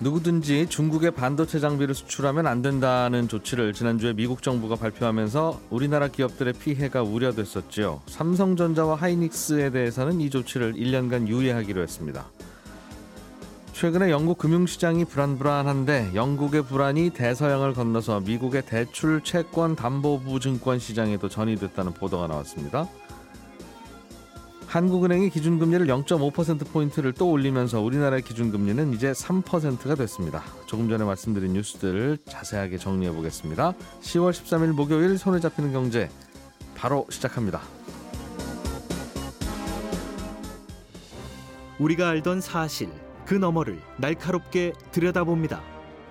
누구든지 중국의 반도체 장비를 수출하면 안 된다는 조치를 지난주에 미국 정부가 발표하면서 우리나라 기업들의 피해가 우려됐었지요. 삼성전자와 하이닉스에 대해서는 이 조치를 1년간 유예하기로 했습니다. 최근에 영국 금융시장이 불안불안한데 영국의 불안이 대서양을 건너서 미국의 대출 채권 담보부 증권 시장에도 전이됐다는 보도가 나왔습니다. 한국은행이 기준금리를 0.5%포인트를 또 올리면서 우리나라의 기준금리는 이제 3%가 됐습니다. 조금 전에 말씀드린 뉴스들을 자세하게 정리해 보겠습니다. 10월 13일 목요일 손에 잡히는 경제 바로 시작합니다. 우리가 알던 사실 그 너머를 날카롭게 들여다봅니다.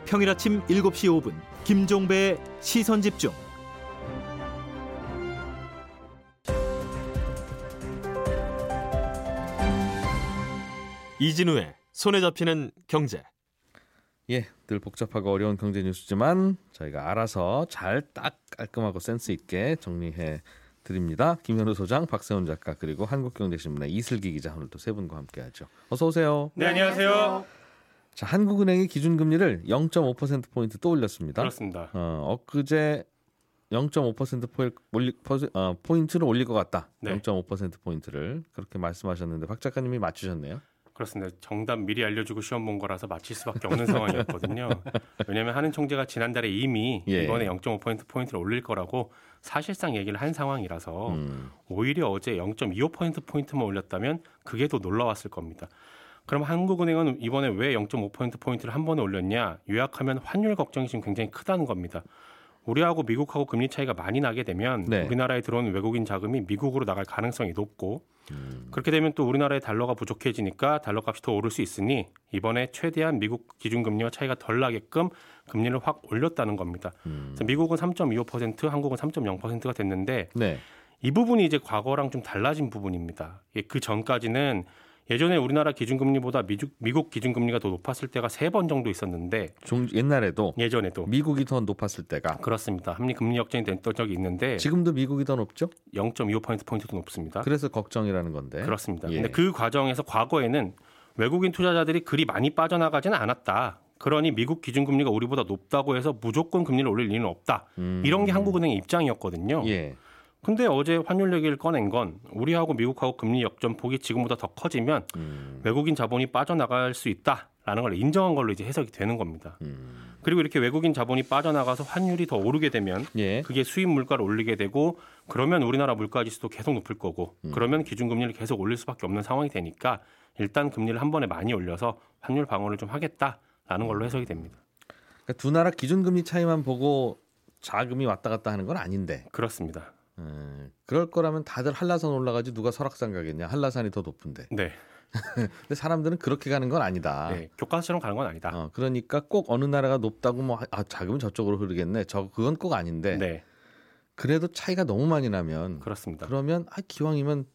평일 아침 7시 5분 김종배의 시선 집중. 이진우의 손에 잡히는 경제. 예, 늘 복잡하고 어려운 경제 뉴스지만 저희가 알아서 잘 딱 깔끔하고 센스 있게 정리해 드립니다. 김현우 소장, 박세훈 작가 그리고 한국경제신문의 이슬기 기자 오늘도 세 분과 함께하죠. 어서 오세요. 네, 안녕하세요. 자, 한국은행이 기준금리를 0.5% 포인트 또 올렸습니다. 그렇습니다. 어, 엊그제 0.5% 포인, 올리, 어, 포인트를 올릴 것 같다. 네. 0.5% 포인트를 그렇게 말씀하셨는데 박 작가님이 맞추셨네요. 그렇습니다. 정답 미리 알려주고 시험 본 거라서 맞힐 수밖에 없는 상황이었거든요. 왜냐하면 한은 총재가 지난달에 이미 예. 이번에 0.5% 포인트를 올릴 거라고 사실상 얘기를 한 상황이라서 음. 오히려 어제 0.25% 포인트만 올렸다면 그게 더 놀라웠을 겁니다. 그럼 한국은행은 이번에 왜 0.5% 포인트를 한 번에 올렸냐? 요약하면 환율 걱정이 지금 굉장히 크다는 겁니다. 우리하고 미국하고 금리 차이가 많이 나게 되면 네. 우리나라에 들어오는 외국인 자금이 미국으로 나갈 가능성이 높고 음. 그렇게 되면 또 우리나라의 달러가 부족해지니까 달러 값이 더 오를 수 있으니 이번에 최대한 미국 기준금리와 차이가 덜 나게끔 금리를 확 올렸다는 겁니다. 음. 미국은 3.25%, 한국은 3.0%가 됐는데 네. 이 부분이 이제 과거랑 좀 달라진 부분입니다. 예, 그 전까지는 예전에 우리나라 기준금리보다 미국, 미국 기준금리가 더 높았을 때가 세 번 정도 있었는데 종, 옛날에도 예전에도 미국이 더 높았을 때가 그렇습니다. 합리 금리 역전이 됐던 적이 있는데 지금도 미국이 더 높죠? 0.25% 포인트도 높습니다. 그래서 걱정이라는 건데. 그렇습니다. 예. 근데 그 과정에서 과거에는 외국인 투자자들이 그리 많이 빠져나가지는 않았다. 그러니 미국 기준금리가 우리보다 높다고 해서 무조건 금리를 올릴 리는 없다. 음. 이런 게 한국은행의 입장이었거든요. 예. 근데 어제 환율 얘기를 꺼낸 건 우리하고 미국하고 금리 역전 폭이 지금보다 더 커지면 음. 외국인 자본이 빠져나갈 수 있다라는 걸 인정한 걸로 이제 해석이 되는 겁니다. 음. 그리고 이렇게 외국인 자본이 빠져나가서 환율이 더 오르게 되면 예. 그게 수입 물가를 올리게 되고 그러면 우리나라 물가 지수도 계속 높을 거고 음. 그러면 기준금리를 계속 올릴 수밖에 없는 상황이 되니까 일단 금리를 한 번에 많이 올려서 환율 방어를 좀 하겠다라는 걸로 해석이 됩니다. 그러니까 두 나라 기준금리 차이만 보고 자금이 왔다 갔다 하는 건 아닌데. 그렇습니다. 음, 그럴 거라면 다들 한라산 올라가지 누가 설악산 가겠냐? 한라산이 더 높은데. 네. 근데 사람들은 그렇게 가는 건 아니다. 네. 교과서처럼 가는 건 아니다. 어, 그러니까 꼭 어느 나라가 높다고 뭐 아, 자금은 저쪽으로 흐르겠네. 저 그건 꼭 아닌데. 네. 그래도 차이가 너무 많이 나면 그렇습니다. 그러면 아 기왕이면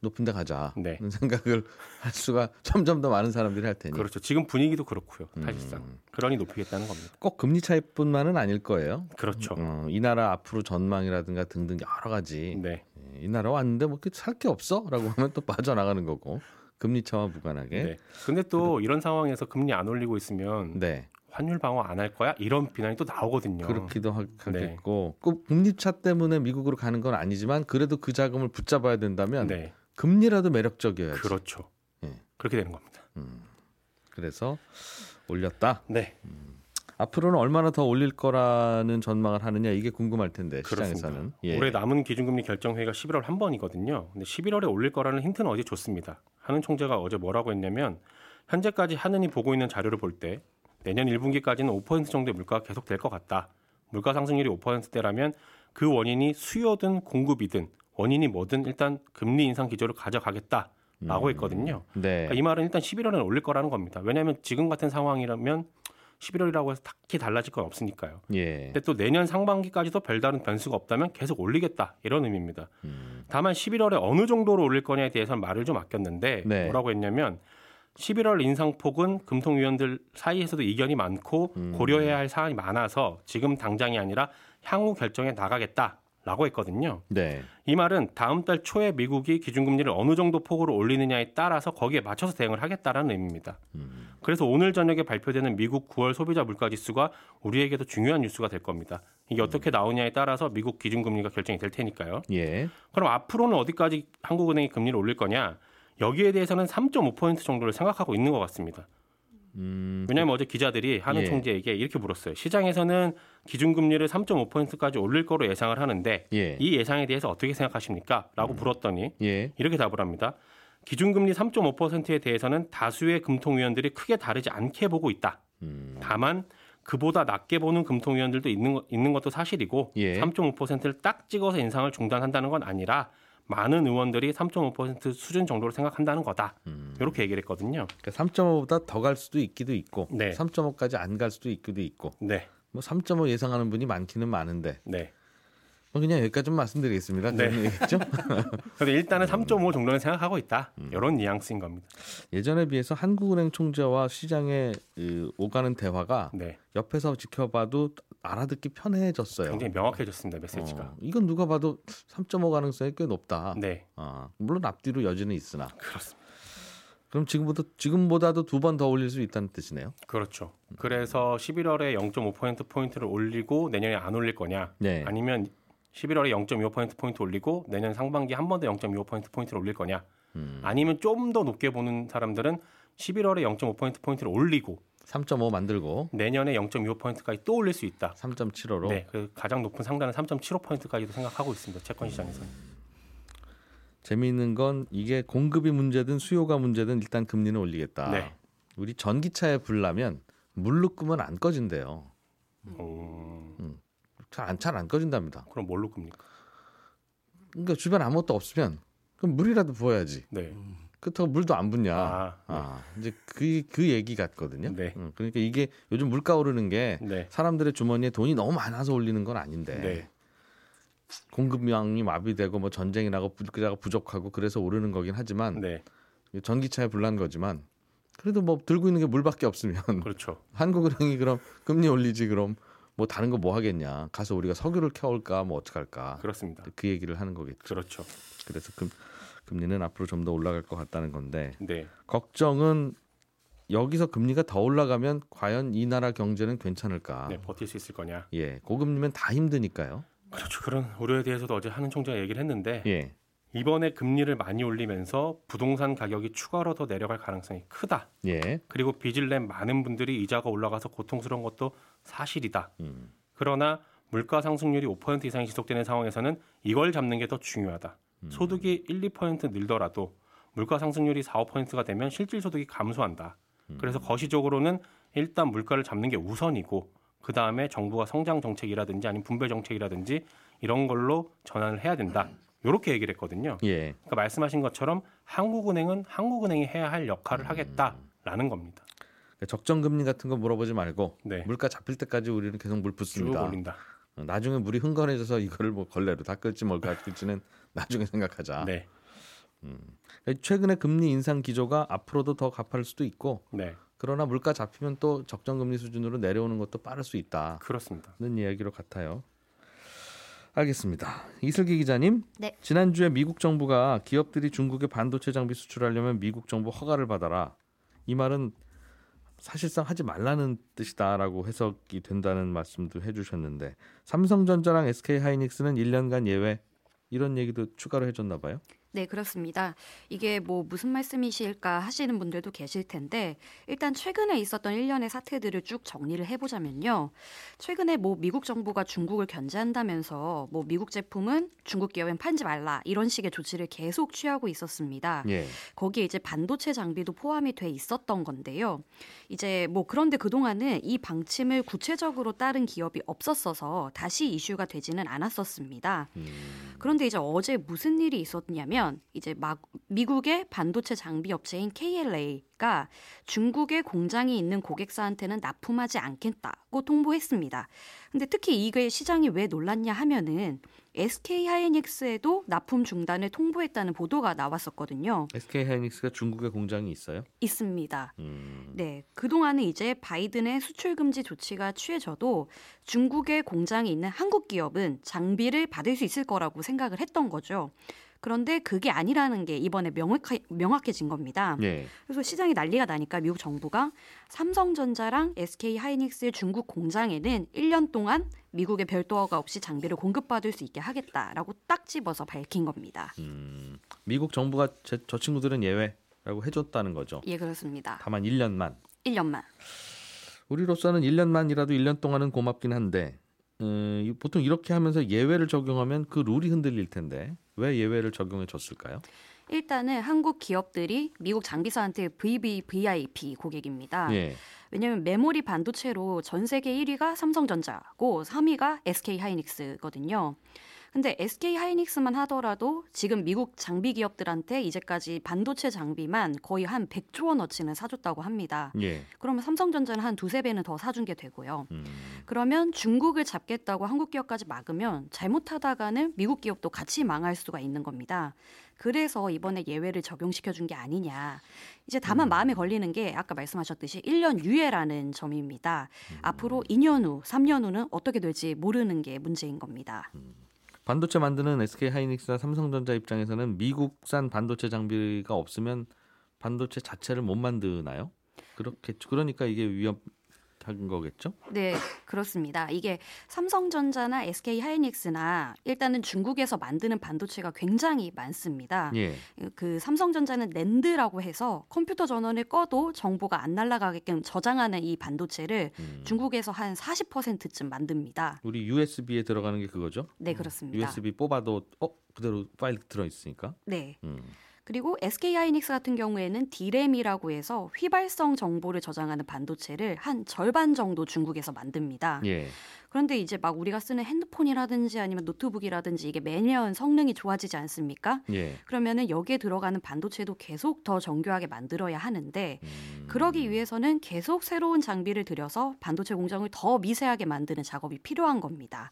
높은 데 가자. 네. 는 생각을 할 수가 점점 더 많은 사람들이 할 테니. 그렇죠. 지금 분위기도 그렇고요. 사실상. 음. 그러니 높이겠다는 겁니다. 꼭 금리 차이뿐만은 아닐 거예요. 그렇죠. 어, 이 나라 앞으로 전망이라든가 등등 여러 가지. 네. 예, 이 나라 왔는데 뭐 살 게 없어라고 하면 또 빠져나가는 거고 금리 차와 무관하게. 네. 근데 또 이런 상황에서 금리 안 올리고 있으면 네. 환율 방어 안 할 거야? 이런 비난이 또 나오거든요. 그렇기도 하, 네. 겠고꼭 금리 차 때문에 미국으로 가는 건 아니지만 그래도 그 자금을 붙잡아야 된다면 네. 금리라도 매력적이어야지. 그렇죠. 예. 그렇게 되는 겁니다. 그래서 올렸다. 네. 앞으로는 얼마나 더 올릴 거라는 전망을 하느냐 이게 궁금할 텐데 그렇습니다. 시장에서는. 예. 올해 남은 기준금리 결정회의가 11월 한 번이거든요. 근데 11월에 올릴 거라는 힌트는 어제 줬습니다. 하는 총재가 어제 뭐라고 했냐면 현재까지 하느니 보고 있는 자료를 볼 때 내년 1분기까지는 5% 정도의 물가가 계속 될 것 같다. 물가 상승률이 5%대라면 그 원인이 수요든 공급이든 원인이 뭐든 일단 금리 인상 기조를 가져가겠다 라고 했거든요. 네. 그러니까 이 말은 일단 11월에는 올릴 거라는 겁니다. 왜냐하면 지금 같은 상황이라면 11월이라고 해서 딱히 달라질 건 없으니까요. 예. 근데 또 내년 상반기까지도 별다른 변수가 없다면 계속 올리겠다 이런 의미입니다. 음. 다만 11월에 어느 정도로 올릴 거냐에 대해서는 말을 좀 아꼈는데 네. 뭐라고 했냐면 11월 인상폭은 금통위원들 사이에서도 이견이 많고 음. 고려해야 할 사안이 많아서 지금 당장이 아니라 향후 결정에 나가겠다 라고 했거든요. 네. 이 말은 다음 달 초에 미국이 기준금리를 어느 정도 폭으로 올리느냐에 따라서 거기에 맞춰서 대응을 하겠다라는 의미입니다. 음. 그래서 오늘 저녁에 발표되는 미국 9월 소비자 물가 지수가 우리에게도 중요한 뉴스가 될 겁니다. 이게 어떻게 나오냐에 따라서 미국 기준금리가 결정이 될 테니까요. 예. 그럼 앞으로는 어디까지 한국은행이 금리를 올릴 거냐? 여기에 대해서는 3.5% 정도를 생각하고 있는 것 같습니다. 음. 왜냐하면 어제 기자들이 한은 예. 총재에게 이렇게 물었어요. 시장에서는 기준금리를 3.5%까지 올릴 거로 예상을 하는데 예. 이 예상에 대해서 어떻게 생각하십니까? 라고 물었더니 예. 이렇게 답을 합니다. 기준금리 3.5%에 대해서는 다수의 금통위원들이 크게 다르지 않게 보고 있다. 음. 다만 그보다 낮게 보는 금통위원들도 있는, 것- 있는 것도 사실이고 예. 3.5%를 딱 찍어서 인상을 중단한다는 건 아니라 많은 의원들이 3.5% 수준 정도로 생각한다는 거다. 음. 이렇게 얘기를 했거든요. 그러니까 3.5보다 더 갈 수도 있기도 있고 네. 3.5까지 안 갈 수도 있기도 있고 네, 뭐3.5 예상하는 분이 많기는 많은데 네. 뭐 그냥 여기까지 좀 말씀드리겠습니다. 네. 얘기죠. 근데 일단은 3.5 정도는 생각하고 있다. 음. 이런 뉘앙스인 겁니다. 예전에 비해서 한국은행 총재와 시장의 그 오가는 대화가 네, 옆에서 지켜봐도 알아듣기 편해졌어요. 굉장히 명확해졌습니다. 메시지가. 어, 이건 누가 봐도 3.5 가능성이 꽤 높다. 네, 아, 물론 앞뒤로 여지는 있으나 그렇습니다. 그럼 지금보다 지금보다도 두 번 더 올릴 수 있다는 뜻이네요. 그렇죠. 그래서 11월에 0.5% 포인트를 올리고 내년에 안 올릴 거냐? 네. 아니면 11월에 0.25% 포인트 올리고 내년 상반기 한 번 더 0.25% 포인트를 올릴 거냐? 음, 아니면 좀 더 높게 보는 사람들은 11월에 0.5% 포인트를 올리고 3.5 만들고 내년에 0.25%까지 또 올릴 수 있다. 3.75로 네, 그 가장 높은 상단은 3.75%까지도 생각하고 있습니다. 채권 시장에서. 재미있는 건 이게 공급이 문제든 수요가 문제든 일단 금리는 올리겠다. 네. 우리 전기차에 불나면 물로 끄면 안 꺼진대요. 음, 잘안 잘안 꺼진답니다. 그럼 뭘로 끕니까? 그러니까 주변 아무것도 없으면 그럼 물이라도 부어야지. 네. 그렇다고 물도 안 붓냐. 아, 아, 네. 이제 그, 그 얘기 같거든요. 네. 음, 그러니까 이게 요즘 물가 오르는 게 네. 사람들의 주머니에 돈이 너무 많아서 올리는 건 아닌데 네. 공급량이 마비되고 뭐 전쟁이 나고 물가가 부족하고 그래서 오르는 거긴 하지만 네. 전기차에 불난 거지만 그래도 뭐 들고 있는 게 물밖에 없으면 그렇죠. 한국은행이 그럼 금리 올리지 그럼 뭐 다른 거 뭐 하겠냐 가서 우리가 석유를 켜올까 뭐 어떡할까 그렇습니다. 그 얘기를 하는 거겠죠. 그렇죠. 그래서 금, 금리는 앞으로 좀 더 올라갈 것 같다는 건데 네. 걱정은 여기서 금리가 더 올라가면 과연 이 나라 경제는 괜찮을까? 네, 버틸 수 있을 거냐? 예, 고금리면 다 힘드니까요. 그렇죠. 그런 우려에 대해서도 어제 하는 총재가 얘기를 했는데 예, 이번에 금리를 많이 올리면서 부동산 가격이 추가로 더 내려갈 가능성이 크다. 예, 그리고 빚을 낸 많은 분들이 이자가 올라가서 고통스러운 것도 사실이다. 음, 그러나 물가 상승률이 5% 이상이 지속되는 상황에서는 이걸 잡는 게 더 중요하다. 음. 소득이 1, 2% 늘더라도 물가 상승률이 4, 5%가 되면 실질 소득이 감소한다. 음. 그래서 거시적으로는 일단 물가를 잡는 게 우선이고 그 다음에 정부가 성장 정책이라든지 아니면 분배 정책이라든지 이런 걸로 전환을 해야 된다. 이렇게 얘기를 했거든요. 예. 그러니까 말씀하신 것처럼 한국은행은 한국은행이 해야 할 역할을 음. 하겠다라는 겁니다. 그러니까 적정 금리 같은 거 물어보지 말고 네. 물가 잡힐 때까지 우리는 계속 물쭉 붓습니다. 올린다. 어, 나중에 물이 흥건해져서 이거를 뭐 걸레로 닦을지 뭘 닦을지는 나중에 생각하자. 네. 그러니까 최근에 금리 인상 기조가 앞으로도 더 가파를 수도 있고 네. 그러나 물가 잡히면 또 적정 금리 수준으로 내려오는 것도 빠를 수 있다는 그렇습니다. 이야기로 같아요. 알겠습니다. 이슬기 기자님, 네. 지난주에 미국 정부가 기업들이 중국에 반도체 장비 수출하려면 미국 정부 허가를 받아라. 이 말은 사실상 하지 말라는 뜻이다라고 해석이 된다는 말씀도 해주셨는데 삼성전자랑 SK 하이닉스는 1년간 예외 이런 얘기도 추가로 해줬나 봐요. 네, 그렇습니다. 이게 뭐 무슨 말씀이실까 하시는 분들도 계실 텐데 일단 최근에 있었던 일련의 사태들을 쭉 정리를 해 보자면요. 최근에 뭐 미국 정부가 중국을 견제한다면서 뭐 미국 제품은 중국 기업엔 팔지 말라 이런 식의 조치를 계속 취하고 있었습니다. 예. 거기에 이제 반도체 장비도 포함이 돼 있었던 건데요. 이제 뭐 그런데 그동안은 이 방침을 구체적으로 따른 기업이 없었어서 다시 이슈가 되지는 않았었습니다. 그런데 이제 어제 무슨 일이 있었냐면 뭐냐면 이제 막 미국의 반도체 장비 업체인 KLA가 중국의 공장이 있는 고객사한테는 납품하지 않겠다고 통보했습니다. 근데 특히 이게 시장이 왜 놀랐냐 하면은 SK 하이닉스에도 납품 중단을 통보했다는 보도가 나왔었거든요. SK 하이닉스가 중국에 공장이 있어요? 있습니다. 음. 네, 그동안은 이제 바이든의 수출 금지 조치가 취해져도 중국에 공장이 있는 한국 기업은 장비를 받을 수 있을 거라고 생각을 했던 거죠. 그런데 그게 아니라는 게 이번에 명확하, 명확해진 겁니다. 예. 그래서 시장이 난리가 나니까 미국 정부가 삼성전자랑 SK 하이닉스의 중국 공장에는 1년 동안 미국의 별도 허가 없이 장비를 공급받을 수 있게 하겠다라고 딱 집어서 밝힌 겁니다. 음. 미국 정부가 제, 저 친구들은 예외라고 해줬다는 거죠. 예, 그렇습니다. 다만 1년만. 1년만. 우리로서는 1년만이라도 1년 동안은 고맙긴 한데 음, 이- 보통 이렇게 하면서 예외를 적용하면 그 룰이 흔들릴 텐데 왜 예외를 적용해 줬을까요? 일단은 한국 기업들이 미국 장비사한테 VV, VIP 고객입니다. 예. 왜냐하면 메모리 반도체로 전 세계 1위가 삼성전자고 3위가 SK 하이닉스거든요. 근데 SK 하이닉스만 하더라도 지금 미국 장비 기업들한테 이제까지 반도체 장비만 거의 한 100조 원어치는 사줬다고 합니다. 예. 그러면 삼성전자는 한 두세 배는 더 사준 게 되고요. 음. 그러면 중국을 잡겠다고 한국 기업까지 막으면 잘못하다가는 미국 기업도 같이 망할 수가 있는 겁니다. 그래서 이번에 예외를 적용시켜 준 게 아니냐. 이제 다만 마음에 걸리는 게 아까 말씀하셨듯이 1년 유예라는 점입니다. 앞으로 2년 후, 3년 후는 어떻게 될지 모르는 게 문제인 겁니다. 반도체 만드는 SK 하이닉스나 삼성전자 입장에서는 미국산 반도체 장비가 없으면 반도체 자체를 못 만드나요? 그렇게 그러니까 이게 위험 한 거겠죠? 네, 그렇습니다. 이게 삼성전자나 SK 하이닉스나 일단은 중국에서 만드는 반도체가 굉장히 많습니다. 예. 그 삼성전자는 랜드라고 해서 컴퓨터 전원을 꺼도 정보가 안 날아가게끔 저장하는 이 반도체를 음. 중국에서 한 40%쯤 만듭니다. 우리 USB에 들어가는 게 그거죠? 네, 그렇습니다. USB 뽑아도 어 그대로 파일 들어 있으니까. 네. 음. 그리고 SK 하이닉스 같은 경우에는 D램이라고 해서 휘발성 정보를 저장하는 반도체를 한 절반 정도 중국에서 만듭니다. 예. 그런데 이제 막 우리가 쓰는 핸드폰이라든지 아니면 노트북이라든지 이게 매년 성능이 좋아지지 않습니까? 예. 그러면은 여기에 들어가는 반도체도 계속 더 정교하게 만들어야 하는데 음. 그러기 위해서는 계속 새로운 장비를 들여서 반도체 공정을 더 미세하게 만드는 작업이 필요한 겁니다.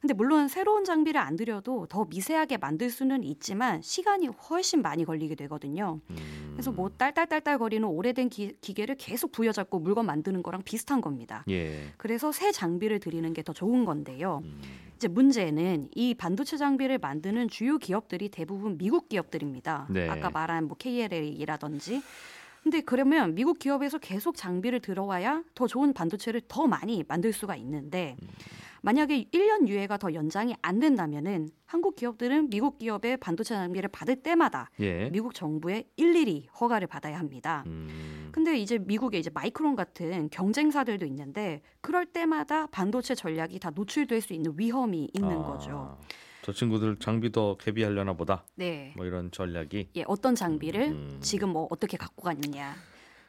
근데 물론 새로운 장비를 안 들여도 더 미세하게 만들 수는 있지만 시간이 훨씬 많이 걸리게 되거든요. 음. 그래서 뭐 딸딸딸딸 거리는 오래된 기, 기계를 계속 부여잡고 물건 만드는 거랑 비슷한 겁니다. 예. 그래서 새 장비를 들이는 게 더 좋은 건데요. 음. 이제 문제는 이 반도체 장비를 만드는 주요 기업들이 대부분 미국 기업들입니다. 네. 아까 말한 뭐 KLA라든지. 근데 그러면 미국 기업에서 계속 장비를 들어와야 더 좋은 반도체를 더 많이 만들 수가 있는데 만약에 1년 유예가 더 연장이 안 된다면은 한국 기업들은 미국 기업의 반도체 장비를 받을 때마다 예. 미국 정부의 일일이 허가를 받아야 합니다. 음. 근데 이제 미국에 이제 마이크론 같은 경쟁사들도 있는데 그럴 때마다 반도체 전략이 다 노출될 수 있는 위험이 있는 아, 거죠. 저 친구들 장비 더 개비하려나 보다. 네. 뭐 이런 전략이. 예, 어떤 장비를 음. 지금 뭐 어떻게 갖고 갔느냐.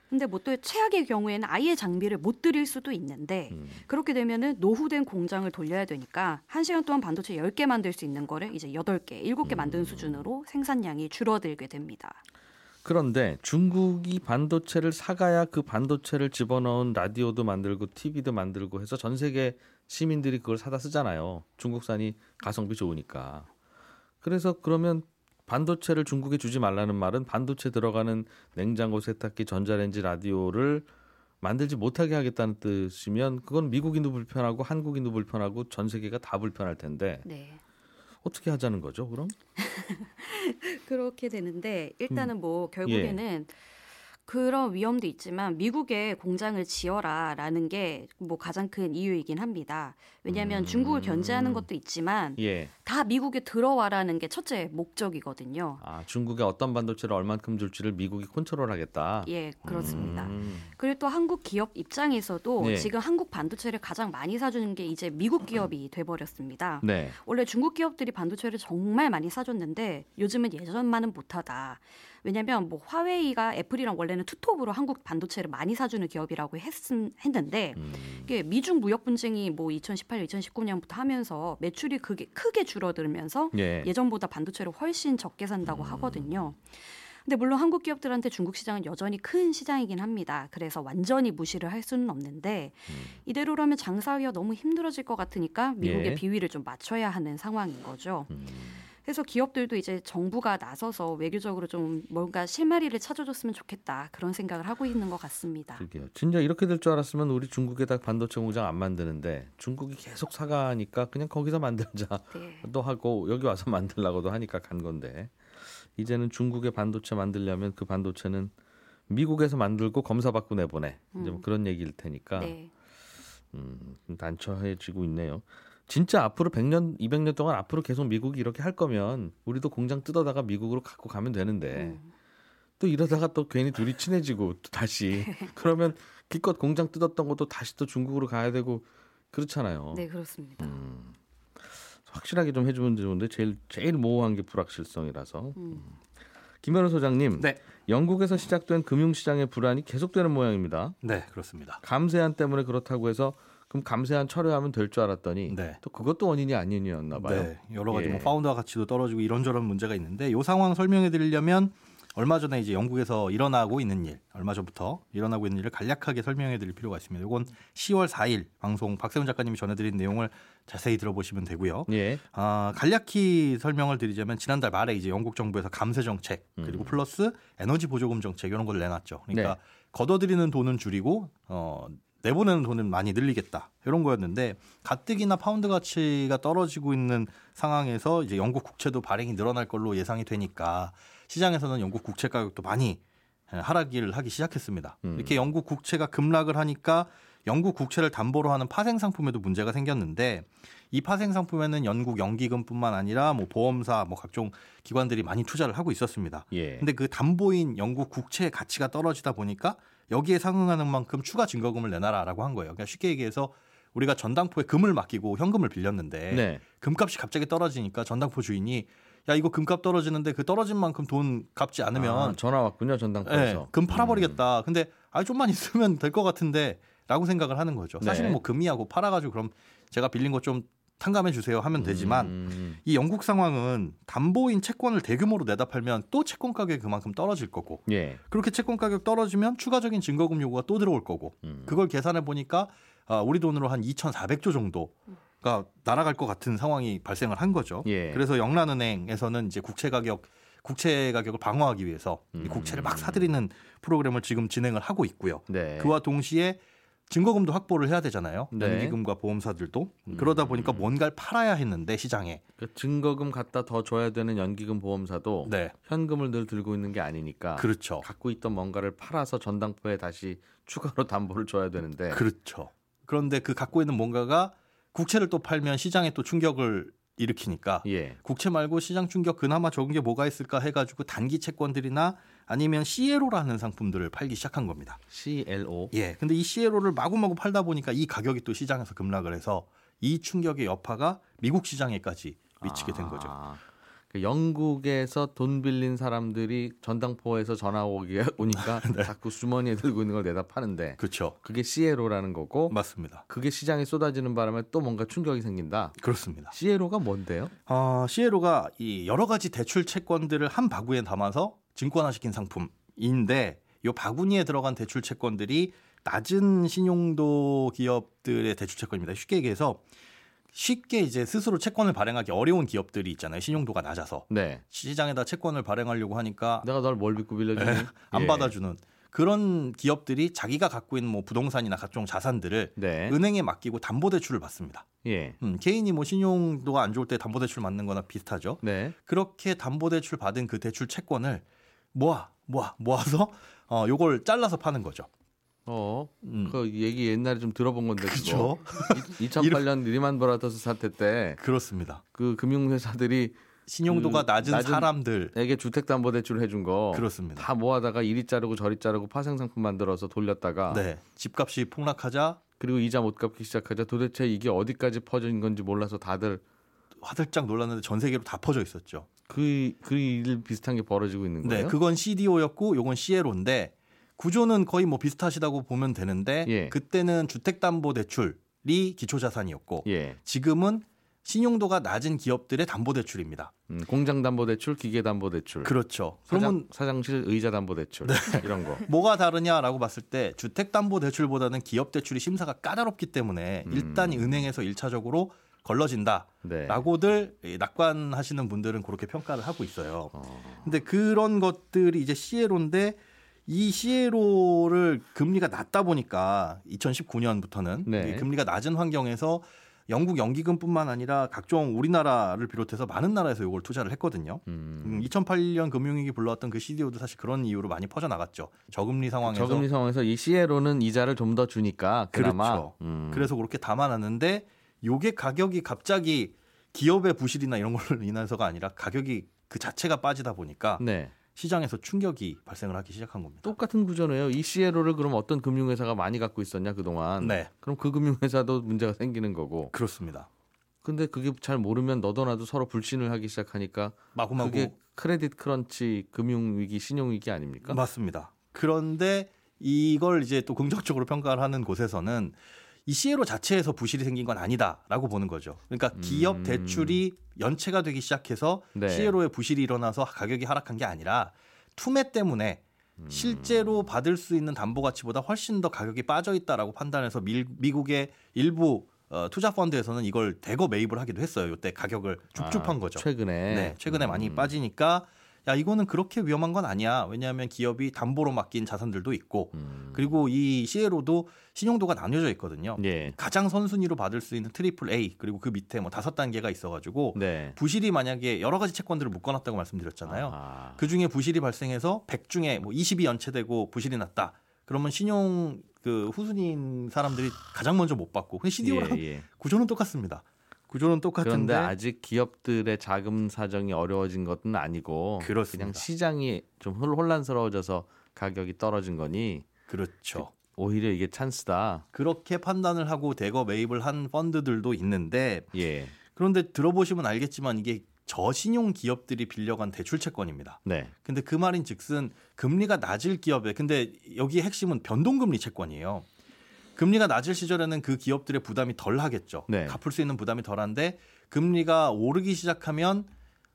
근데 뭐 또 최악의 경우에는 아예 장비를 못 드릴 수도 있는데 음. 그렇게 되면은 노후된 공장을 돌려야 되니까 한 시간 동안 반도체 10개 만들 수 있는 거를 이제 8개, 7개 음. 만드는 수준으로 생산량이 줄어들게 됩니다. 그런데 중국이 반도체를 사가야 그 반도체를 집어넣은 라디오도 만들고 TV도 만들고 해서 전 세계 시민들이 그걸 사다 쓰잖아요. 중국산이 가성비 좋으니까. 그래서 그러면 반도체를 중국에 주지 말라는 말은 반도체 들어가는 냉장고, 세탁기, 전자레인지, 라디오를 만들지 못하게 하겠다는 뜻이면 그건 미국인도 불편하고 한국인도 불편하고 전 세계가 다 불편할 텐데 네. 어떻게 하자는 거죠? 그럼? 그렇게 되는데 일단은 음. 뭐 결국에는 그런 위험도 있지만 미국에 공장을 지어라라는 게 뭐 가장 큰 이유이긴 합니다. 왜냐하면 음. 중국을 견제하는 것도 있지만 예. 다 미국에 들어와라는 게 첫째 목적이거든요. 아, 중국에 어떤 반도체를 얼만큼 줄지를 미국이 컨트롤하겠다. 예, 그렇습니다. 음. 그리고 또 한국 기업 입장에서도 네. 지금 한국 반도체를 가장 많이 사주는 게 이제 미국 기업이 돼버렸습니다. 네. 원래 중국 기업들이 반도체를 정말 많이 사줬는데 요즘은 예전만은 못하다. 왜냐하면 뭐 화웨이가 애플이랑 원래는 투톱으로 한국 반도체를 많이 사주는 기업이라고 했, 했는데 음. 이게 미중 무역 분쟁이 뭐 2018년, 2019년부터 하면서 매출이 크게 크게 줄어들면서 예. 예전보다 반도체를 훨씬 적게 산다고 음. 하거든요. 근데 물론 한국 기업들한테 중국 시장은 여전히 큰 시장이긴 합니다. 그래서 완전히 무시를 할 수는 없는데 음. 이대로라면 장사하기가 너무 힘들어질 것 같으니까 미국의 예. 비위를 좀 맞춰야 하는 상황인 거죠. 음. 그래서 기업들도 이제 정부가 나서서 외교적으로 좀 뭔가 실마리를 찾아줬으면 좋겠다 그런 생각을 하고 있는 것 같습니다. 그게요. 진짜 이렇게 될 줄 알았으면 우리 중국에다 반도체 공장 안 만드는데 중국이 계속 사가니까 그냥 거기서 만들자 네. 또 하고 여기 와서 만들라고도 하니까 간 건데 이제는 중국의 반도체 만들려면 그 반도체는 미국에서 만들고 검사 받고 내보내 이제 뭐 음. 그런 얘기일 테니까 네. 음, 좀 난처해지고 있네요. 진짜 앞으로 100년, 200년 동안 앞으로 계속 미국이 이렇게 할 거면 우리도 공장 뜯어다가 미국으로 갖고 가면 되는데 음. 또 이러다가 또 괜히 둘이 친해지고 또 다시 그러면 기껏 공장 뜯었던 것도 다시 또 중국으로 가야 되고 그렇잖아요. 네 그렇습니다. 음, 확실하게 좀 해주면 좋은데 제일 제일 모호한 게 불확실성이라서. 음. 김현우 소장님, 네. 영국에서 시작된 금융시장의 불안이 계속되는 모양입니다. 네, 그렇습니다. 감세안 때문에 그렇다고 해서 그럼 감세안 철회하면 될 줄 알았더니 네. 또 그것도 원인이 아니었나 봐요. 네, 여러 가지 예. 뭐 파운드와 가치도 떨어지고 이런저런 문제가 있는데 이 상황 설명해 드리려면 얼마 전에 이제 영국에서 일어나고 있는 일, 얼마 전부터 일어나고 있는 일을 간략하게 설명해 드릴 필요가 있습니다. 이건 10월 4일 방송 박세훈 작가님이 전해드린 내용을 자세히 들어보시면 되고요. 예. 아, 간략히 설명을 드리자면 지난달 말에 이제 영국 정부에서 감세 정책 그리고 플러스 에너지 보조금 정책 이런 걸 내놨죠. 그러니까 음. 네. 걷어들이는 돈은 줄이고 어 내보내는 돈은 많이 늘리겠다 이런 거였는데 가뜩이나 파운드 가치가 떨어지고 있는 상황에서 이제 영국 국채도 발행이 늘어날 걸로 예상이 되니까 시장에서는 영국 국채 가격도 많이 예, 하락을 하기 시작했습니다. 음. 이렇게 영국 국채가 급락을 하니까 영국 국채를 담보로 하는 파생 상품에도 문제가 생겼는데 이 파생 상품에는 영국 연기금뿐만 아니라 뭐 보험사 뭐 각종 기관들이 많이 투자를 하고 있었습니다. 예. 근데 그 담보인 영국 국채의 가치가 떨어지다 보니까 여기에 상응하는 만큼 추가 증거금을 내놔라라고 한 거예요. 그러니까 쉽게 얘기해서 우리가 전당포에 금을 맡기고 현금을 빌렸는데 네. 금값이 갑자기 떨어지니까 전당포 주인이 야 이거 금값 떨어지는데 그 떨어진 만큼 돈 갚지 않으면 아, 전화 왔군요 전당포에서. 네, 금 팔아버리겠다. 근데 아 좀만 있으면 될 것 같은데라고 생각을 하는 거죠. 사실 네. 뭐 금이하고 팔아가지고 그럼 제가 빌린 거 좀 탕감해 주세요 하면 되지만 음, 이 영국 상황은 담보인 채권을 대규모로 내다 팔면 또 채권 가격이 그만큼 떨어질 거고 예. 그렇게 채권 가격 떨어지면 추가적인 증거금 요구가 또 들어올 거고 음. 그걸 계산해 보니까 아, 우리 돈으로 한 2,400조 정도 가 날아갈 것 같은 상황이 발생을 한 거죠. 예. 그래서 영란은행에서는 이제 국채 가격 국채 가격을 방어하기 위해서 이 음. 국채를 막 사들이는 프로그램을 지금 진행을 하고 있고요. 네. 그와 동시에 증거금도 확보를 해야 되잖아요. 네. 연기금과 보험사들도 그러다 음. 보니까 뭔가를 팔아야 했는데 시장에 그 증거금 갖다 더 줘야 되는 연기금 보험사도 네 현금을 늘 들고 있는 게 아니니까 그렇죠. 갖고 있던 뭔가를 팔아서 전당포에 다시 추가로 담보를 줘야 되는데 그렇죠. 그런데 그 갖고 있는 뭔가가 국채를 또 팔면 시장에 또 충격을 일으키니까 예. 국채 말고 시장 충격 그나마 적은 게 뭐가 있을까 해가지고 단기 채권들이나 아니면 CLO라는 상품들을 팔기 시작한 겁니다. CLO. 예. 근데 이 CLO를 마구마구 팔다 보니까 이 가격이 또 시장에서 급락을 해서 이 충격의 여파가 미국 시장에까지 미치게 된 거죠. 아, 그 영국에서 돈 빌린 사람들이 전당포에서 전화 오기 오니까 네. 자꾸 주머니에 들고 있는 걸 내다 파는데 그렇죠. 그게 CLO라는 거고 맞습니다. 그게 시장에 쏟아지는 바람에 또 뭔가 충격이 생긴다. 그렇습니다. CLO가 뭔데요? 어, CLO가 이 여러 가지 대출 채권들을 한 바구니에 담아서 증권화시킨 상품인데 이 바구니에 들어간 대출 채권들이 낮은 신용도 기업들의 대출 채권입니다. 쉽게 얘기해서 쉽게 이제 스스로 채권을 발행하기 어려운 기업들이 있잖아요. 신용도가 낮아서 네. 시장에다 채권을 발행하려고 하니까 내가 널 뭘 믿고 빌려주니? 네, 안 예. 받아주는 그런 기업들이 자기가 갖고 있는 뭐 부동산이나 각종 자산들을 네. 은행에 맡기고 담보대출을 받습니다. 예. 음, 개인이 뭐 신용도가 안 좋을 때 담보대출 받는 거나 비슷하죠. 네. 그렇게 담보대출 받은 그 대출 채권을 모아 모아 모아서 어 요걸 잘라서 파는 거죠. 어, 음. 그 얘기 옛날에 좀 들어본 건데 그렇죠. 그거. 2008년 리만 브라더스 사태 때그 그렇습니다. 금융회사들이 신용도가 그 낮은, 낮은 사람들 에게 주택담보대출 해준 거 그렇습니다. 다 모아다가 이리 자르고 저리 자르고 파생상품 만들어서 돌렸다가 네. 집값이 폭락하자 그리고 이자 못 갚기 시작하자 도대체 이게 어디까지 퍼진 건지 몰라서 다들 화들짝 놀랐는데 전 세계로 다 퍼져 있었죠. 그 그 일 비슷한 게 벌어지고 있는 네, 거예요? 그건 CDO였고 요건 CLO인데 구조는 거의 뭐 비슷하시다고 보면 되는데 예. 그때는 주택담보대출이 기초자산이었고 예. 지금은 신용도가 낮은 기업들의 담보대출입니다. 음, 공장담보대출, 기계담보대출, 그렇죠. 사장, 그러면 네. 사장 실 의자담보대출 이런 거. 뭐가 다르냐라고 봤을 때 주택담보대출보다는 기업대출이 심사가 까다롭기 때문에 음. 일단 은행에서 일차적으로 걸러진다라고들 네. 낙관하시는 분들은 그렇게 평가를 하고 있어요. 어, 근데 그런 것들이 이제 CLO인데 이 CLO를 금리가 낮다 보니까 2019년부터는 네. 금리가 낮은 환경에서 영국 연기금뿐만 아니라 각종 우리나라를 비롯해서 많은 나라에서 이걸 투자를 했거든요. 음. 음, 2008년 금융위기 불러왔던 그 CDO도 사실 그런 이유로 많이 퍼져 나갔죠. 저금리 상황에서 저금리 상황에서 이 CLO는 이자를 좀 더 주니까 그나마 그렇죠. 음. 그래서 그렇게 담아놨는데 요게 가격이 갑자기 기업의 부실이나 이런 걸로 인해서가 아니라 가격이 그 자체가 빠지다 보니까 네. 시장에서 충격이 발생을 하기 시작한 겁니다. 똑같은 구조네요. 이 CLO를 그럼 어떤 금융회사가 많이 갖고 있었냐 그동안. 네. 그럼 그 금융회사도 문제가 생기는 거고. 그렇습니다. 근데 그게 잘 모르면 너도나도 서로 불신을 하기 시작하니까 마구마구 그게 크레딧 크런치 금융 위기 신용 위기 아닙니까? 맞습니다. 그런데 이걸 이제 또 긍정적으로 평가를 하는 곳에서는 이 CLO 자체에서 부실이 생긴 건 아니다라고 보는 거죠. 그러니까 기업 음. 대출이 연체가 되기 시작해서 네. CLO에 부실이 일어나서 가격이 하락한 게 아니라 투매 때문에 음. 실제로 받을 수 있는 담보 가치보다 훨씬 더 가격이 빠져 있다라고 판단해서 미, 미국의 일부 어, 투자 펀드에서는 이걸 대거 매입을 하기도 했어요. 이때 가격을 줍줍한 아, 거죠. 최근에. 네, 최근에 많이 음. 빠지니까 야 이거는 그렇게 위험한 건 아니야. 왜냐하면 기업이 담보로 맡긴 자산들도 있고 음. 그리고 이 CLO도 신용도가 나뉘어져 있거든요. 예. 가장 선순위로 받을 수 있는 triple A 그리고 그 밑에 뭐 다섯 단계가 있어가지고 네. 부실이 만약에 여러 가지 채권들을 묶어놨다고 말씀드렸잖아요. 아. 그 중에 부실이 발생해서 100 중에 뭐 20이 연체되고 부실이 났다. 그러면 신용 그 후순위인 사람들이 가장 먼저 못 받고. 근데 CDO랑 예, 예. 구조는 똑같습니다. 구조는 똑같은데 그런데 아직 기업들의 자금 사정이 어려워진 것은 아니고 그렇습니다. 그냥 시장이 좀 혼- 혼란스러워져서 가격이 떨어진 거니 그렇죠. 오히려 이게 찬스다. 그렇게 판단을 하고 대거 매입을 한 펀드들도 있는데 예. 그런데 들어보시면 알겠지만 이게 저신용 기업들이 빌려간 대출 채권입니다. 네. 근데 그 말인 즉슨 금리가 낮을 기업에 근데 여기 핵심은 변동금리 채권이에요. 금리가 낮을 시절에는 그 기업들의 부담이 덜 하겠죠. 네. 갚을 수 있는 부담이 덜한데 금리가 오르기 시작하면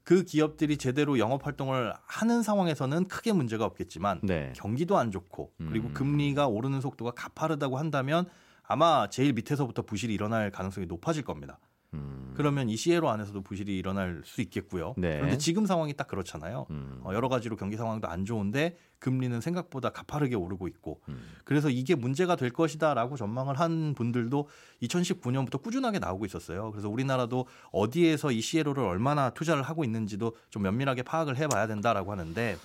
그 기업들이 제대로 영업 활동을 하는 상황에서는 크게 문제가 없겠지만 네. 경기도 안 좋고 그리고 음. 금리가 오르는 속도가 가파르다고 한다면 아마 제일 밑에서부터 부실이 일어날 가능성이 높아질 겁니다. 음. 그러면 이 CLO 안에서도 부실이 일어날 수 있겠고요. 네. 그런데 지금 상황이 딱 그렇잖아요. 음. 어, 여러 가지로 경기 상황도 안 좋은데 금리는 생각보다 가파르게 오르고 있고 음. 그래서 이게 문제가 될 것이다라고 전망을 한 분들도 2019년부터 꾸준하게 나오고 있었어요. 그래서 우리나라도 어디에서 이 CLO를 얼마나 투자를 하고 있는지도 좀 면밀하게 파악을 해봐야 된다라고 하는데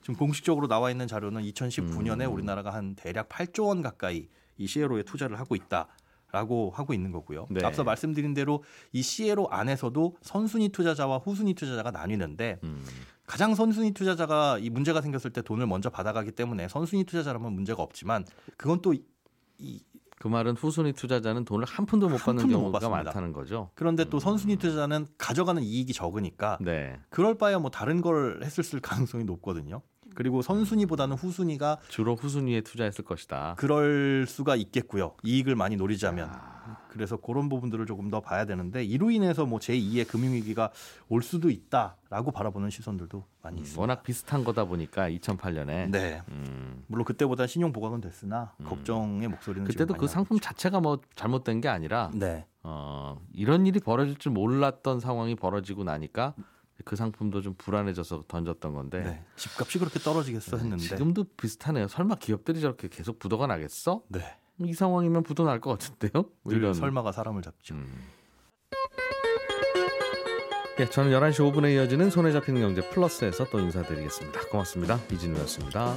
지금 공식적으로 나와 있는 자료는 2019년에 음. 우리나라가 한 대략 8조 원 가까이 이 CLO에 투자를 하고 있다. 라고 하고 있는 거고요. 네. 앞서 말씀드린 대로 이 CLO 안에서도 선순위 투자자와 후순위 투자자가 나뉘는데 음. 가장 선순위 투자자가 이 문제가 생겼을 때 돈을 먼저 받아가기 때문에 선순위 투자자라면 문제가 없지만 그건 또 이, 그 말은 후순위 투자자는 돈을 한 푼도 못 한 받는 푼도 못 경우가 받습니다. 많다는 거죠. 그런데 또 선순위 투자자는 가져가는 이익이 적으니까 네. 그럴 바에야 뭐 다른 걸 했을 가능성이 높거든요. 그리고 선순위보다는 후순위가 주로 후순위에 투자했을 것이다. 그럴 수가 있겠고요. 이익을 많이 노리자면. 아. 그래서 그런 부분들을 조금 더 봐야 되는데 이로 인해서 뭐 제2의 금융위기가 올 수도 있다라고 바라보는 시선들도 많이 있습니다. 워낙 비슷한 거다 보니까 2008년에 네. 음. 물론 그때보다 신용 보강은 됐으나 걱정의 목소리는 그때도 그 상품 자체가 뭐 잘못된 게 아니라 있죠. 네. 어, 이런 일이 벌어질 줄 몰랐던 상황이 벌어지고 나니까 그 상품도 좀 불안해져서 던졌던 건데 네. 집값이 그렇게 떨어지겠어 했는데 지금도 비슷하네요. 설마 기업들이 저렇게 계속 부도가 나겠어? 네. 이 상황이면 부도 날 것 같은데요? 뭐늘 설마가 사람을 잡죠. 음. 예, 저는 11시 5분에 이어지는 손에 잡히는 경제 플러스에서 또 인사드리겠습니다. 고맙습니다. 이진우였습니다.